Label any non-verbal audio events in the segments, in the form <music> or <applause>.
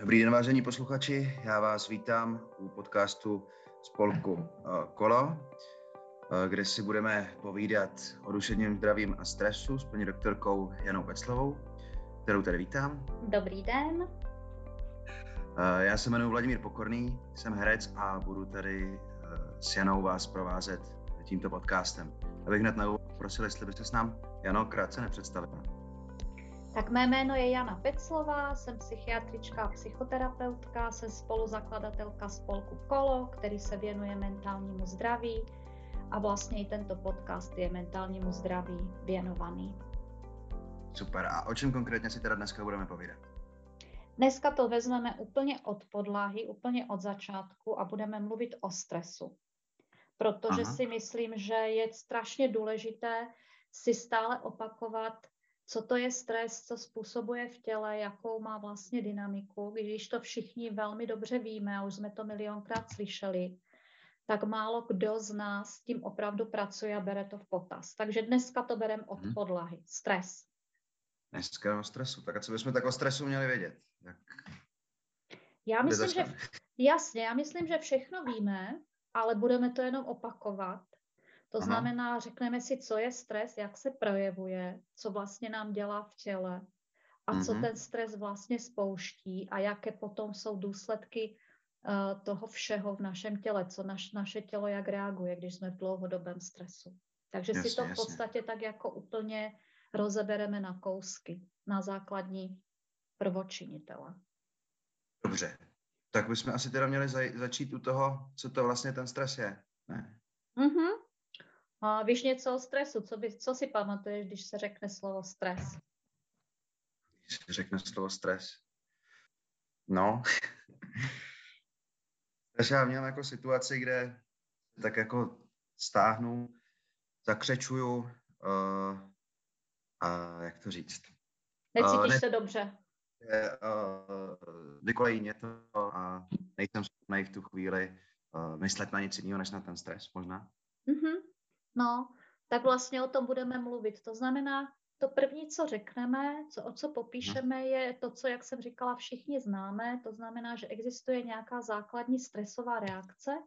Dobrý den, vážení posluchači. Já vás vítám u podcastu spolku eh, Kolo, eh, kde si budeme povídat o duševním zdravím a stresu s paní doktorkou Janou Peclovou, kterou tady vítám. Dobrý den. Eh, já se jmenuji Vladimír Pokorný, jsem herec a budu tady s Janou vás provázet tímto podcastem. Abych hned na úvod prosil, jestli byste s nám, Jano, krátce nepředstavila. Tak mé jméno je Jana Peclová, jsem psychiatrička a psychoterapeutka, jsem spoluzakladatelka spolku Kolo, který se věnuje mentálnímu zdraví a vlastně i tento podcast je mentálnímu zdraví věnovaný. Super. A o čem konkrétně si teda dneska budeme povídat? Dneska to vezmeme úplně od podlahy, úplně od začátku a budeme mluvit o stresu. Protože Aha. si myslím, že je strašně důležité si stále opakovat, co to je stres, co způsobuje v těle, jakou má vlastně dynamiku. Když to všichni velmi dobře víme a už jsme to milionkrát slyšeli, tak málo kdo z nás s tím opravdu pracuje a bere to v potaz. Takže dneska to bereme od hmm. podlahy. Stres. Dneska o stresu. Tak a co bychom tak o stresu měli vědět? Jak... Já myslím, že jasně, já myslím, že všechno víme, ale budeme to jenom opakovat to Aha. znamená, řekneme si, co je stres, jak se projevuje, co vlastně nám dělá v těle a mm-hmm. co mhm. ten stres vlastně spouští a jaké potom jsou důsledky uh, toho všeho v našem těle, co naš, naše tělo jak reaguje, když jsme v dlouhodobém stresu. Takže jasně, si to v podstatě jasně. tak jako úplně rozebereme na kousky, na základní prvočinitele. Dobře, tak bychom asi teda měli začít u toho, co to vlastně ten stres je. Ne? Mm-hmm. A víš něco o stresu? Co, by, co si pamatuješ, když se řekne slovo stres? Když se řekne slovo stres? No, <laughs> takže já měl jako situaci, kde tak jako stáhnu, zakřečuju uh, a jak to říct? Necítíš uh, ne, se dobře? Uh, vykolejí mě to a nejsem schopný v tu chvíli uh, myslet na nic jiného, než na ten stres možná. Mm-hmm. No, tak vlastně o tom budeme mluvit. To znamená, to první, co řekneme, co, o co popíšeme, je to, co, jak jsem říkala, všichni známe. To znamená, že existuje nějaká základní stresová reakce,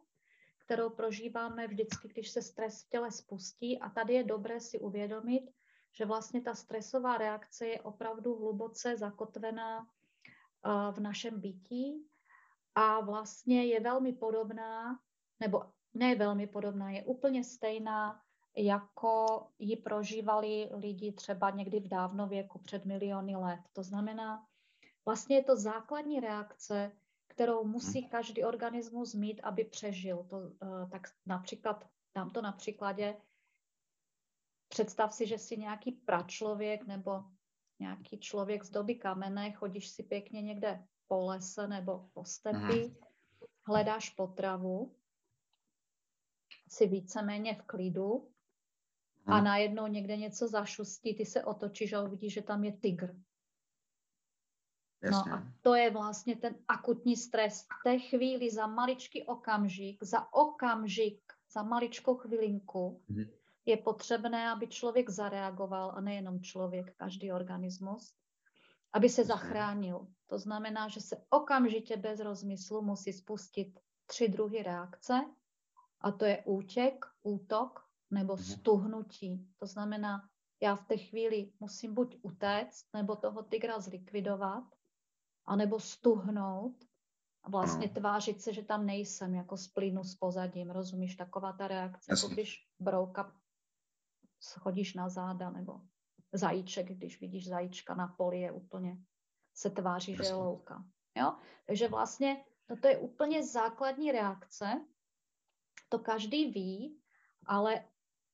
kterou prožíváme vždycky, když se stres v těle spustí. A tady je dobré si uvědomit, že vlastně ta stresová reakce je opravdu hluboce zakotvená uh, v našem bytí a vlastně je velmi podobná, nebo ne velmi podobná, je úplně stejná, jako ji prožívali lidi třeba někdy v dávnověku před miliony let. To znamená, vlastně je to základní reakce, kterou musí mhm. každý organismus mít, aby přežil. To, uh, tak například, dám to na příkladě, představ si, že jsi nějaký pračlověk nebo nějaký člověk z doby kamene, chodíš si pěkně někde po lese nebo po stepy, mhm. hledáš potravu si víceméně v klidu a hmm. najednou někde něco zašustí, ty se otočíš a uvidíš, že tam je tygr. No Jasně. No a to je vlastně ten akutní stres. V té chvíli za maličký okamžik, za okamžik, za maličkou chvilinku hmm. je potřebné, aby člověk zareagoval a nejenom člověk, každý organismus, aby se Jasně. zachránil. To znamená, že se okamžitě bez rozmyslu musí spustit tři druhy reakce a to je útěk, útok nebo mhm. stuhnutí. To znamená, já v té chvíli musím buď utéct, nebo toho tygra zlikvidovat, anebo stuhnout a vlastně tvářit se, že tam nejsem, jako splínu s pozadím. Rozumíš, taková ta reakce, jako když brouka schodíš na záda, nebo zajíček, když vidíš zajíčka na poli, je úplně, se tváří, že je louka. Jo? Takže vlastně toto je úplně základní reakce, to každý ví, ale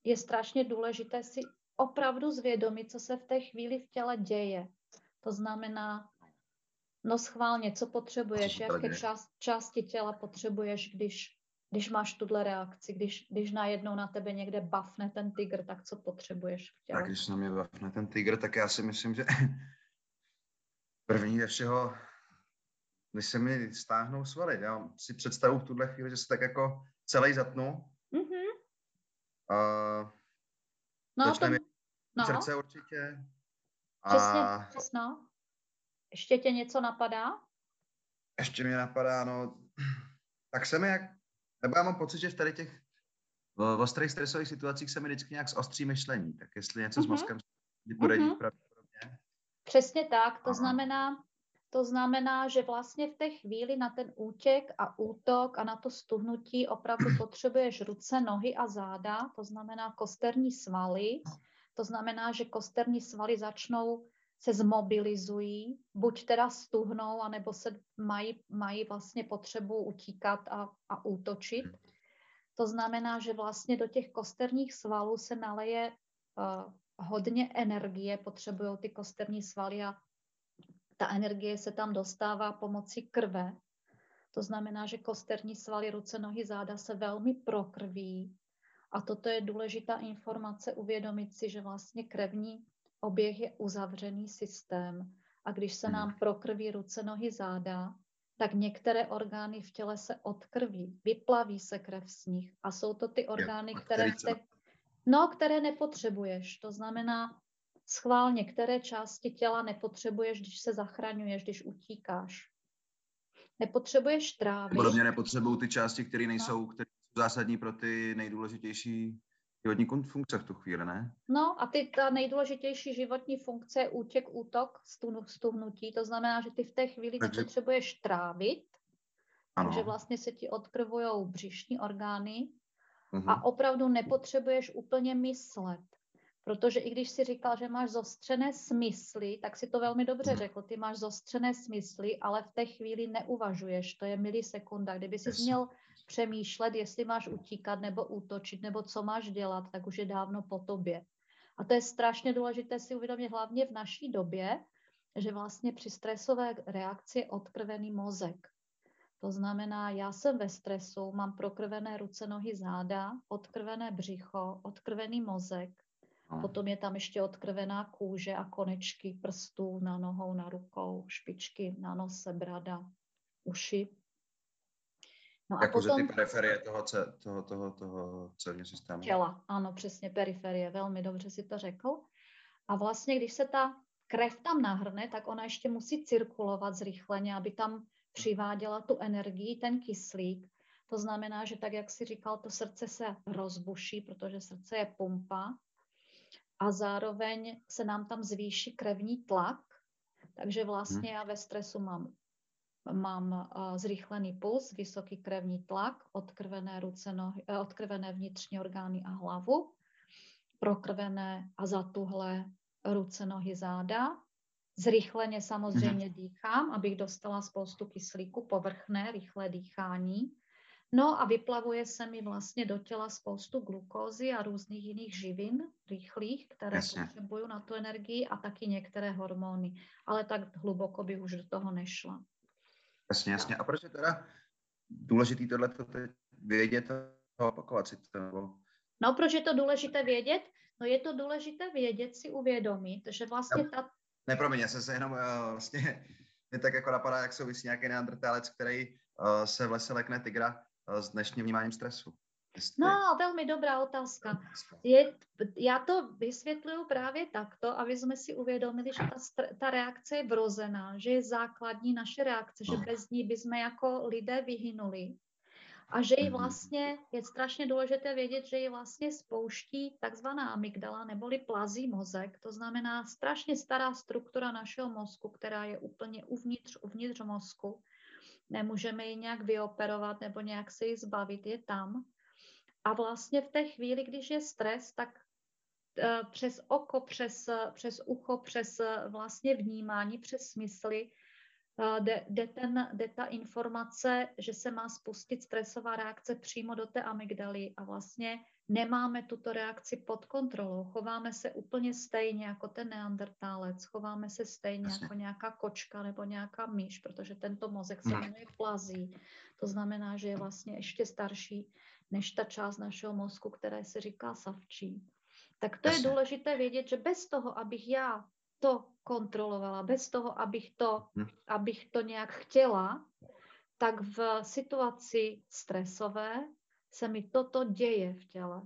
je strašně důležité si opravdu zvědomit, co se v té chvíli v těle děje. To znamená, no schválně, co potřebuješ, jaké část, části těla potřebuješ, když, když máš tuhle reakci, když, když najednou na tebe někde bafne ten tygr, tak co potřebuješ v těle? Tak když na mě bafne ten tygr, tak já si myslím, že <clears throat> první ze všeho, když se mi stáhnou svaly, já si představu v tuhle chvíli, že se tak jako celý zatnu. Mm-hmm. Uh, no, to, no. srdce určitě. A... Přesně, přesně. Ještě tě něco napadá? ještě mě napadá, no, tak se mi jak, nebo já mám pocit, že v tady těch v ostrých stresových situacích se mi vždycky nějak zostří myšlení, tak jestli něco mm-hmm. s mhm. mozkem bude mm-hmm. pravděpodobně. Přesně tak, to znamená, to znamená, že vlastně v té chvíli na ten útěk a útok a na to stuhnutí opravdu <clears throat> potřebuješ ruce, nohy a záda, to znamená kosterní svaly. To znamená, že kosterní svaly začnou se zmobilizují, buď teda stuhnou, anebo se mají, mají vlastně potřebu utíkat a, a útočit. To znamená, že vlastně do těch kosterních svalů se naleje uh, hodně energie, potřebují ty kosterní svaly a ta energie se tam dostává pomocí krve. To znamená, že kosterní svaly, ruce, nohy, záda se velmi prokrví. A toto je důležitá informace uvědomit si, že vlastně krevní oběh je uzavřený systém. A když se nám hmm. prokrví ruce, nohy, záda, tak některé orgány v těle se odkrví, vyplaví se krev z nich. A jsou to ty orgány, které, te, no, které nepotřebuješ. To znamená, schválně, které části těla nepotřebuješ, když se zachraňuješ, když utíkáš. Nepotřebuješ trávit. Podobně nepotřebují ty části, které nejsou, no. které jsou zásadní pro ty nejdůležitější životní funkce v tu chvíli, ne? No a ty, ta nejdůležitější životní funkce je útěk, útok, stuhnutí. To znamená, že ty v té chvíli takže... nepotřebuješ trávit, ano. takže vlastně se ti odkrvují břišní orgány uh-huh. a opravdu nepotřebuješ úplně myslet. Protože i když si říkal, že máš zostřené smysly, tak si to velmi dobře hmm. řekl. Ty máš zostřené smysly, ale v té chvíli neuvažuješ. To je milisekunda. Kdyby si měl přemýšlet, jestli máš utíkat nebo útočit, nebo co máš dělat, tak už je dávno po tobě. A to je strašně důležité si uvědomit hlavně v naší době, že vlastně při stresové reakci je odkrvený mozek. To znamená, já jsem ve stresu, mám prokrvené ruce, nohy, záda, odkrvené břicho, odkrvený mozek, No. Potom je tam ještě odkrvená kůže a konečky prstů na nohou, na rukou, špičky na nose, brada, uši. No jako, a potom... ty periferie toho, toho, toho, toho celního systému. Těla, ano, přesně, periferie, velmi dobře si to řekl. A vlastně, když se ta krev tam nahrne, tak ona ještě musí cirkulovat zrychleně, aby tam přiváděla tu energii, ten kyslík. To znamená, že tak, jak si říkal, to srdce se rozbuší, protože srdce je pumpa a zároveň se nám tam zvýší krevní tlak, takže vlastně já ve stresu mám, mám zrychlený puls, vysoký krevní tlak, odkrvené, ruce, nohy, odkrvené vnitřní orgány a hlavu, prokrvené a zatuhlé ruce, nohy, záda. Zrychleně samozřejmě mhm. dýchám, abych dostala spoustu kyslíku, povrchné, rychlé dýchání. No a vyplavuje se mi vlastně do těla spoustu glukózy a různých jiných živin rychlých, které Jasně. potřebuju na tu energii a taky některé hormony. Ale tak hluboko bych už do toho nešla. Jasně, jasně. A proč je teda důležitý tohle vědět a opakovat si to? No, proč je to důležité vědět? No je to důležité vědět si uvědomit, že vlastně ta... Ne, promiň, já jsem se jenom uh, vlastně, <laughs> mě tak jako napadá, jak souvisí nějaký neandrtálec, který uh, se v lese lekne tygra s dnešním vnímáním stresu? Jestli... No, velmi dobrá otázka. Je, já to vysvětluju právě takto, aby jsme si uvědomili, že ta, ta reakce je vrozená, že je základní naše reakce, že bez ní bychom jako lidé vyhynuli. A že ji mhm. vlastně, je strašně důležité vědět, že ji vlastně spouští takzvaná amygdala neboli plazí mozek, to znamená strašně stará struktura našeho mozku, která je úplně uvnitř, uvnitř mozku nemůžeme ji nějak vyoperovat nebo nějak se ji zbavit, je tam. A vlastně v té chvíli, když je stres, tak eh, přes oko, přes, přes ucho, přes eh, vlastně vnímání, přes smysly, jde, jde, ten, jde ta informace, že se má spustit stresová reakce přímo do té amygdaly a vlastně nemáme tuto reakci pod kontrolou. Chováme se úplně stejně jako ten neandertálec, chováme se stejně Jasně. jako nějaká kočka nebo nějaká myš, protože tento mozek se jmenuje plazí. To znamená, že je vlastně ještě starší než ta část našeho mozku, která se říká savčí. Tak to Jasně. je důležité vědět, že bez toho, abych já to kontrolovala, bez toho, abych to, hmm. abych to nějak chtěla, tak v situaci stresové se mi toto děje v těle.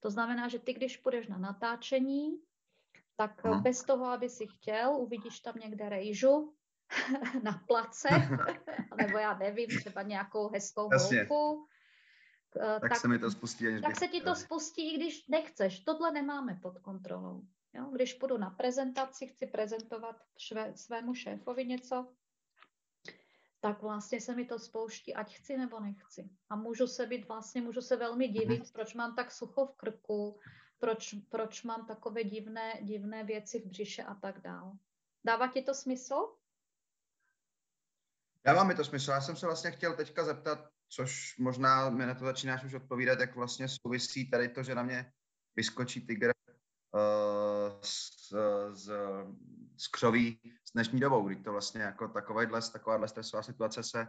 To znamená, že ty, když půjdeš na natáčení, tak hmm. bez toho, aby si chtěl, uvidíš tam někde rejžu <laughs> na place, <laughs> nebo já nevím, třeba nějakou hezkou holku. Tak, tak se mi to spustí. Tak se ti to spustí, i když nechceš. Tohle nemáme pod kontrolou. Jo? Když půjdu na prezentaci, chci prezentovat šve, svému šéfovi něco, tak vlastně se mi to spouští, ať chci nebo nechci. A můžu se být vlastně, můžu se velmi divit, mm-hmm. proč mám tak sucho v krku, proč, proč mám takové divné, divné věci v břiše a tak dál. Dává ti to smysl? Dává mi to smysl. Já jsem se vlastně chtěl teďka zeptat, což možná mi na to začínáš už odpovídat, jak vlastně souvisí tady to, že na mě vyskočí tygr uh, z, z, z křoví s dnešní dobou, kdy to vlastně jako takovýhle, takováhle stresová situace se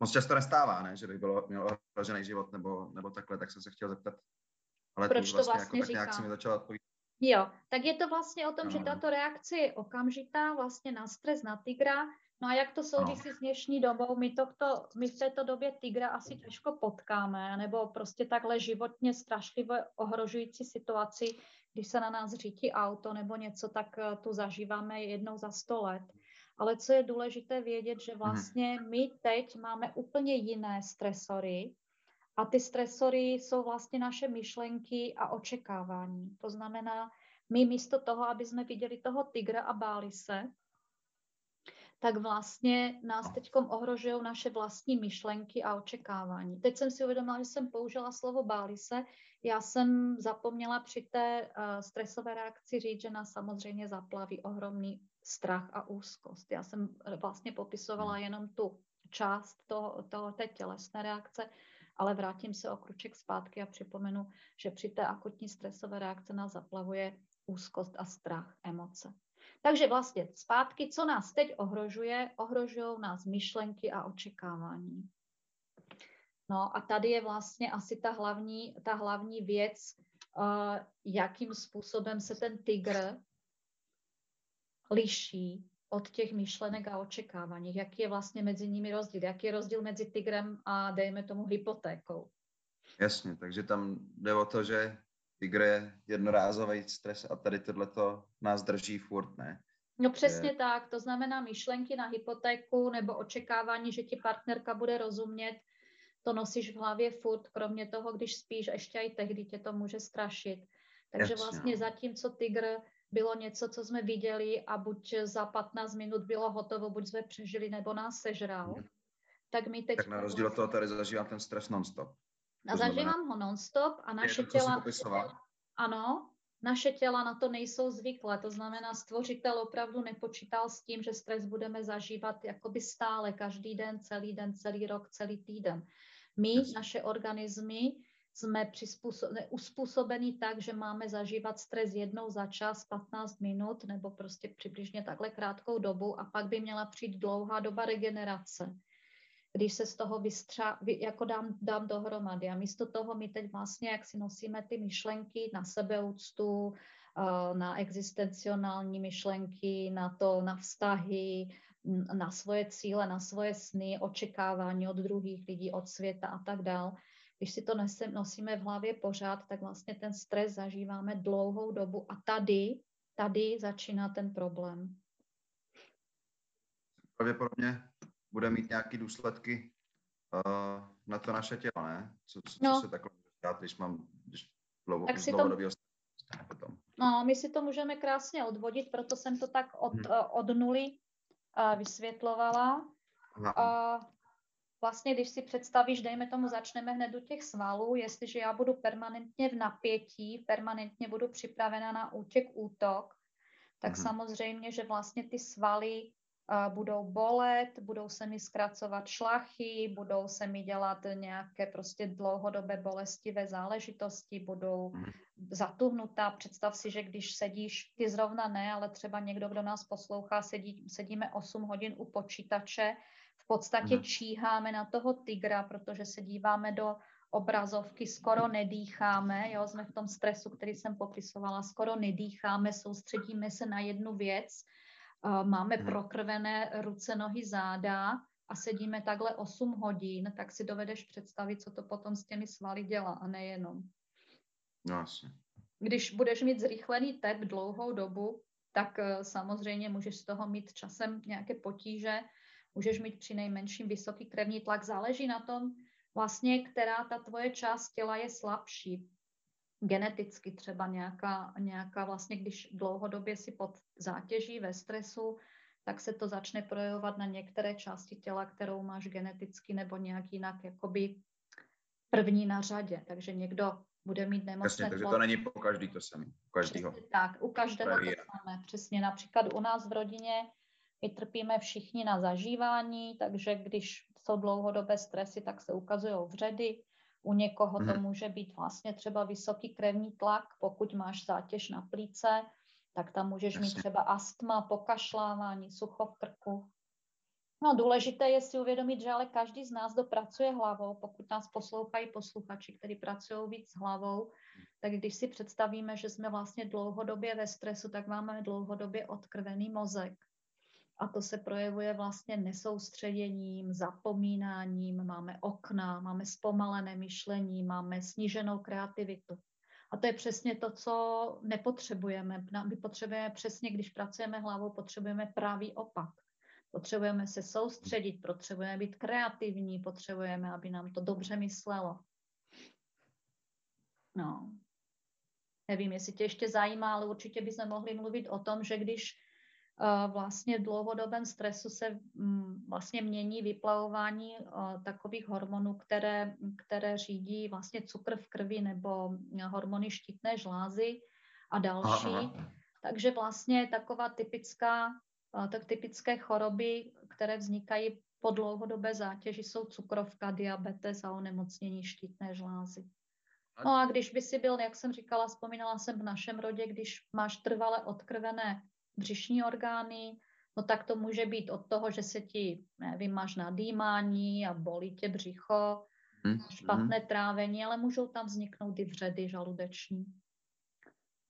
moc často nestává, ne? že by bylo, měl ohrožený život nebo, nebo takhle, tak jsem se chtěl zeptat. Ale Proč to vlastně, vlastně jako, tak nějak si mi začala odpovídat. Jo, tak je to vlastně o tom, no. že tato reakce je okamžitá vlastně na stres, na tygra. No a jak to souvisí no. s dnešní dobou? My, tohto, my v této době tygra asi těžko potkáme, nebo prostě takhle životně strašlivě ohrožující situaci, když se na nás řítí auto nebo něco, tak eh, tu zažíváme jednou za sto let. Ale co je důležité vědět, že mhm. vlastně my teď máme úplně jiné stresory, a ty stresory jsou vlastně naše myšlenky a očekávání. To znamená, my místo toho, aby jsme viděli toho tygra a báli se, tak vlastně nás teď ohrožují naše vlastní myšlenky a očekávání. Teď jsem si uvědomila, že jsem použila slovo báli se. Já jsem zapomněla při té uh, stresové reakci říct, že nás samozřejmě zaplaví ohromný strach a úzkost. Já jsem vlastně popisovala hmm. jenom tu část toho, toho, té tělesné reakce, ale vrátím se o kruček zpátky a připomenu, že při té akutní stresové reakce nás zaplavuje úzkost a strach, emoce. Takže vlastně zpátky, co nás teď ohrožuje, ohrožují nás myšlenky a očekávání. No a tady je vlastně asi ta hlavní, ta hlavní věc, uh, jakým způsobem se ten tygr liší od těch myšlenek a očekávání. Jaký je vlastně mezi nimi rozdíl? Jaký je rozdíl mezi tigrem a dejme tomu hypotékou? Jasně, takže tam jde o to, že tygr je jednorázový stres a tady tohleto nás drží furt, ne? No přesně je... tak, to znamená myšlenky na hypotéku nebo očekávání, že ti partnerka bude rozumět, to nosíš v hlavě furt, kromě toho, když spíš, ještě i tehdy tě to může strašit. Takže Jasně. vlastně zatímco tygr bylo něco, co jsme viděli a buď za 15 minut bylo hotovo, buď jsme přežili, nebo nás sežral. Hmm. Tak my teď... Tak na rozdíl od toho tady zažívám ten stres nonstop. A zažívám ho nonstop a naše těla... Ano, naše těla na to nejsou zvyklé. To znamená, stvořitel opravdu nepočítal s tím, že stres budeme zažívat jakoby stále, každý den, celý den, celý rok, celý týden. My, yes. naše organismy, jsme uspůsobeni tak, že máme zažívat stres jednou za čas, 15 minut, nebo prostě přibližně takhle krátkou dobu a pak by měla přijít dlouhá doba regenerace, když se z toho vystřá, jako dám, dám dohromady. A místo toho my teď vlastně, jak si nosíme ty myšlenky na sebeúctu, eh, na existencionální myšlenky, na to, na vztahy, na svoje cíle, na svoje sny, očekávání od druhých lidí, od světa a tak dále, když si to nosíme v hlavě pořád, tak vlastně ten stres zažíváme dlouhou dobu a tady, tady začíná ten problém. Pravděpodobně bude mít nějaké důsledky uh, na to naše tělo, ne? Co, co, no. co se takhle může když mám když dlouho, tak si to, potom. No, my si to můžeme krásně odvodit, proto jsem to tak od, hmm. od nuly uh, vysvětlovala. Uh, vlastně, když si představíš, dejme tomu, začneme hned u těch svalů, jestliže já budu permanentně v napětí, permanentně budu připravena na útěk, útok, tak mm-hmm. samozřejmě, že vlastně ty svaly budou bolet, budou se mi zkracovat šlachy, budou se mi dělat nějaké prostě dlouhodobé bolestivé záležitosti, budou mm-hmm. zatuhnutá. Představ si, že když sedíš, ty zrovna ne, ale třeba někdo, kdo nás poslouchá, sedí, sedíme 8 hodin u počítače, v podstatě hmm. číháme na toho tygra, protože se díváme do obrazovky, skoro nedýcháme, jo, jsme v tom stresu, který jsem popisovala, skoro nedýcháme, soustředíme se na jednu věc, máme hmm. prokrvené ruce, nohy, záda a sedíme takhle 8 hodin, tak si dovedeš představit, co to potom s těmi svaly dělá a nejenom. No, asi. Když budeš mít zrychlený tep dlouhou dobu, tak eh, samozřejmě můžeš z toho mít časem nějaké potíže, můžeš mít při nejmenším vysoký krevní tlak. Záleží na tom, vlastně, která ta tvoje část těla je slabší. Geneticky třeba nějaká, nějaká vlastně, když dlouhodobě si pod zátěží ve stresu, tak se to začne projevovat na některé části těla, kterou máš geneticky nebo nějak jinak jakoby první na řadě. Takže někdo bude mít nemocné Jasně, takže to není po každý to samé. U každého. Přesně tak, u každého to samé. Přesně například u nás v rodině my trpíme všichni na zažívání, takže když jsou dlouhodobé stresy, tak se ukazují vředy. U někoho to mhm. může být vlastně třeba vysoký krevní tlak, pokud máš zátěž na plíce, tak tam můžeš mít třeba astma, pokašlávání, sucho v krku. No důležité je si uvědomit, že ale každý z nás dopracuje hlavou, pokud nás poslouchají posluchači, kteří pracují víc s hlavou, tak když si představíme, že jsme vlastně dlouhodobě ve stresu, tak máme dlouhodobě odkrvený mozek. A to se projevuje vlastně nesoustředěním, zapomínáním, máme okna, máme zpomalené myšlení, máme sníženou kreativitu. A to je přesně to, co nepotřebujeme. My potřebujeme přesně, když pracujeme hlavou, potřebujeme právý opak. Potřebujeme se soustředit, potřebujeme být kreativní, potřebujeme, aby nám to dobře myslelo. No. Nevím, jestli tě ještě zajímá, ale určitě bychom mohli mluvit o tom, že když vlastně v dlouhodobém stresu se mm, vlastně mění vyplavování takových hormonů, které, které řídí vlastně cukr v krvi nebo hormony štítné žlázy a další. Aha. Takže vlastně taková typická, tak typické choroby, které vznikají po dlouhodobé zátěži, jsou cukrovka, diabetes a onemocnění štítné žlázy. No a když by si byl, jak jsem říkala, vzpomínala jsem v našem rodě, když máš trvale odkrvené břišní orgány, no tak to může být od toho, že se ti, nevím, máš nadýmání a bolí tě břicho, hmm. špatné trávení, ale můžou tam vzniknout i vředy žaludeční.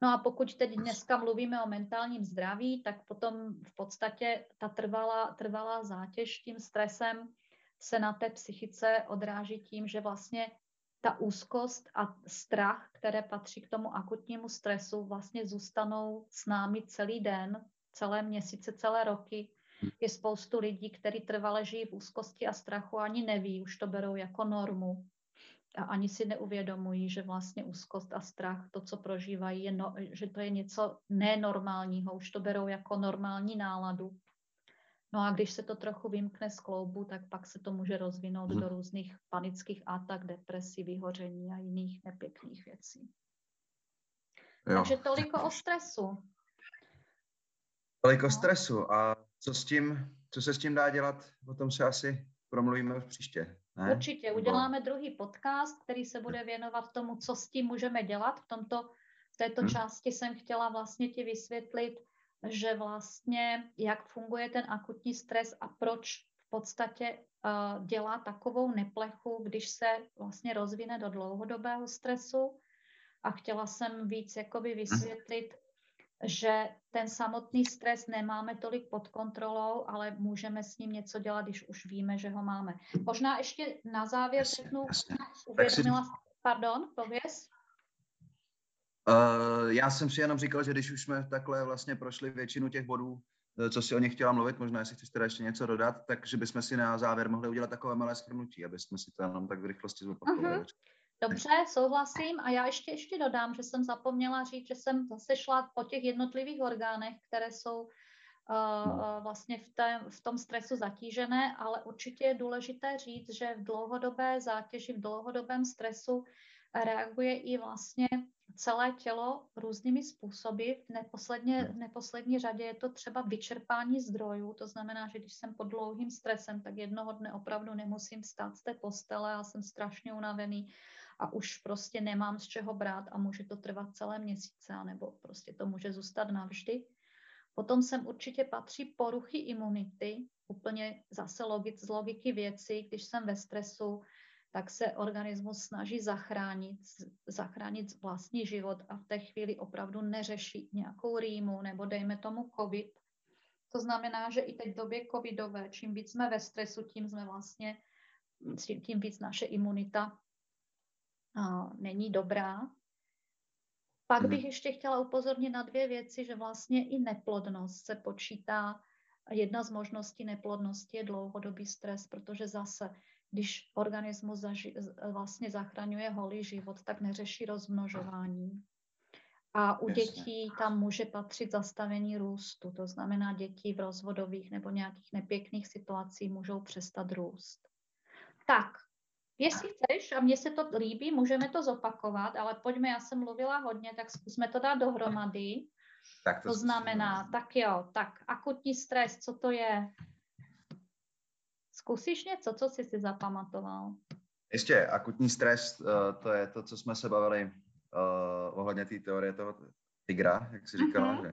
No a pokud teď dneska mluvíme o mentálním zdraví, tak potom v podstatě ta trvalá, trvalá zátěž tím stresem se na té psychice odráží tím, že vlastně ta úzkost a strach, které patří k tomu akutnímu stresu, vlastně zůstanou s námi celý den, celé měsíce, celé roky. Hm. Je spoustu lidí, kteří trvale žijí v úzkosti a strachu, ani neví, už to berou jako normu. A ani si neuvědomují, že vlastně úzkost a strach, to, co prožívají, je no, že to je něco nenormálního, už to berou jako normální náladu. No a když se to trochu vymkne z kloubu, tak pak se to může rozvinout hmm. do různých panických atak, depresí, vyhoření a jiných nepěkných věcí. Jo. Takže toliko o stresu. Toliko no. stresu. A co s tím, co se s tím dá dělat, o tom se asi promluvíme v příště. Ne? Určitě, uděláme druhý podcast, který se bude věnovat tomu, co s tím můžeme dělat. V tomto, v této hmm. části jsem chtěla vlastně ti vysvětlit, že vlastně jak funguje ten akutní stres a proč v podstatě uh, dělá takovou neplechu, když se vlastně rozvine do dlouhodobého stresu. A chtěla jsem víc jakoby vysvětlit, že ten samotný stres nemáme tolik pod kontrolou, ale můžeme s ním něco dělat, když už víme, že ho máme. Možná ještě na závěr řeknu, uvědomila, pardon, pověz. Uh, já jsem si jenom říkal, že když už jsme takhle vlastně prošli většinu těch bodů, eh, co si o nich chtěla mluvit, možná jestli chceš teda ještě něco dodat, takže bychom si na závěr mohli udělat takové malé shrnutí, aby jsme si to jenom tak v rychlosti zopakovali. Uh-huh. Dobře, souhlasím. A já ještě, ještě dodám, že jsem zapomněla říct, že jsem zase šla po těch jednotlivých orgánech, které jsou uh, vlastně v, té, v tom stresu zatížené, ale určitě je důležité říct, že v dlouhodobé zátěži, v dlouhodobém stresu reaguje i vlastně celé tělo různými způsoby. V neposledně, v neposlední řadě je to třeba vyčerpání zdrojů, to znamená, že když jsem pod dlouhým stresem, tak jednoho dne opravdu nemusím stát z té postele a jsem strašně unavený a už prostě nemám z čeho brát a může to trvat celé měsíce, nebo prostě to může zůstat navždy. Potom sem určitě patří poruchy imunity, úplně zase logic, z logiky věci, když jsem ve stresu, tak se organismus snaží zachránit, zachránit vlastní život a v té chvíli opravdu neřeší nějakou rýmu nebo dejme tomu covid. To znamená, že i teď v době covidové, čím víc jsme ve stresu, tím jsme vlastně, tím víc naše imunita a, není dobrá. Pak bych ještě chtěla upozornit na dvě věci, že vlastně i neplodnost se počítá. Jedna z možností neplodnosti je dlouhodobý stres, protože zase, když organismus zaži- vlastně zachraňuje holý život, tak neřeší rozmnožování. A u Jasně. dětí tam může patřit zastavení růstu, to znamená, děti v rozvodových nebo nějakých nepěkných situacích můžou přestat růst. Tak, jestli chceš, a mně se to líbí, můžeme to zopakovat, ale pojďme, já jsem mluvila hodně, tak zkusme to dát dohromady. Tak to, to znamená, tak jo, tak akutní stres, co to je? Zkusíš něco, co jsi si zapamatoval? Ještě akutní stres, eh, to je to, co jsme se bavili uh, ohledně té teorie toho tigra, jak jsi říkala. Mm-hmm. Že,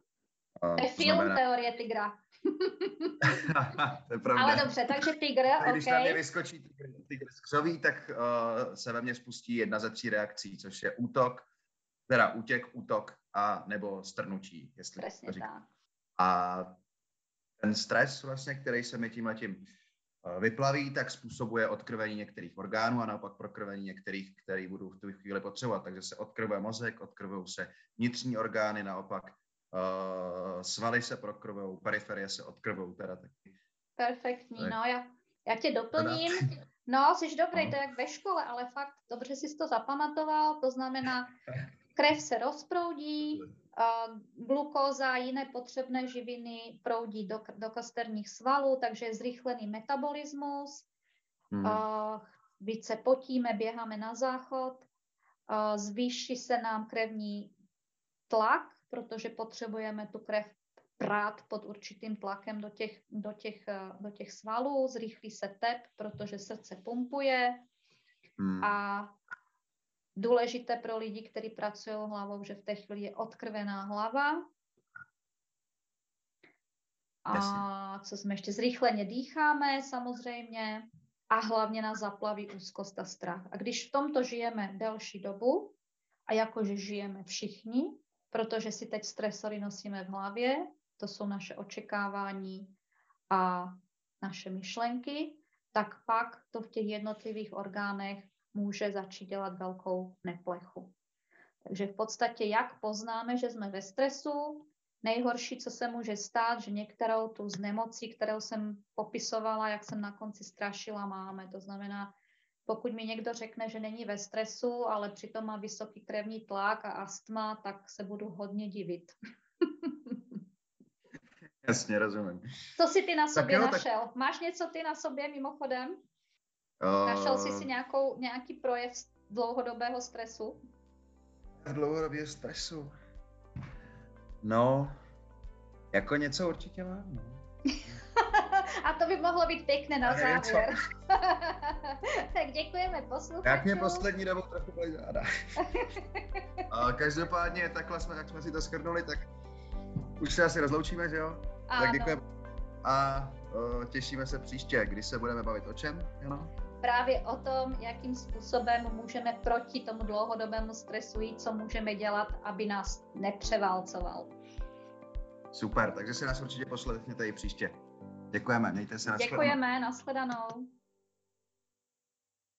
uh, to je film znamená... teorie tigra. <laughs> to je pravda. Ale dobře, takže tygr, tak, <laughs> Když okay. na mě vyskočí tygr, tygr skřoví, tak uh, se ve mně spustí jedna ze tří reakcí, což je útok, teda útěk, útok a nebo strnučí, jestli Presně to říkám. A ten stres vlastně, který se mi tím letím Eh, vyplaví, tak způsobuje odkrvení některých orgánů a naopak prokrvení některých, který budou v tu chvíli potřebovat. Takže se odkrvuje mozek, odkrvují se vnitřní orgány, naopak uh, svaly se prokrvují, periferie se odkrvují teda taky. Perfektní, tak. no já, já tě doplním. No, jsi dobrý, to je jak ve škole, ale fakt dobře jsi to zapamatoval, to znamená, krev se rozproudí, glukóza a jiné potřebné živiny proudí do, do kosterních svalů, takže je zrychlený metabolismus, hmm. více potíme, běháme na záchod, zvýší se nám krevní tlak, protože potřebujeme tu krev prát pod určitým tlakem do těch, do těch, do těch svalů, zrychlí se tep, protože srdce pumpuje hmm. a důležité pro lidi, kteří pracují hlavou, že v té chvíli je odkrvená hlava. A co jsme ještě zrychleně dýcháme samozřejmě a hlavně nás zaplaví úzkost a strach. A když v tomto žijeme delší dobu, a jakože žijeme všichni, protože si teď stresory nosíme v hlavě, to jsou naše očekávání a naše myšlenky, tak pak to v těch jednotlivých orgánech může začít dělat velkou neplechu. Takže v podstatě, jak poznáme, že jsme ve stresu, nejhorší, co se může stát, že některou tu z nemocí, kterou jsem popisovala, jak jsem na konci strašila, máme. To znamená, pokud mi někdo řekne, že není ve stresu, ale přitom má vysoký krevní tlak a astma, tak se budu hodně divit. Jasně, rozumím. Co jsi ty na sobě jo, našel? Tak... Máš něco ty na sobě mimochodem? Našel jsi si nějakou, nějaký projev dlouhodobého stresu? Dlouhodobého stresu? No, jako něco určitě mám, no. <laughs> A to by mohlo být pěkné na závěr. <laughs> tak děkujeme posluchačům. Jak mě poslední dobou trochu bolí záda. A <laughs> každopádně takhle jsme, jak jsme si to skrnuli, tak už se asi rozloučíme, že jo? Ano. Tak děkujeme. A těšíme se příště, kdy se budeme bavit o čem, Jano? právě o tom, jakým způsobem můžeme proti tomu dlouhodobému stresu jít, co můžeme dělat, aby nás nepřeválcoval. Super, takže si nás určitě poslechněte i příště. Děkujeme, mějte se na Děkujeme, nashledanou.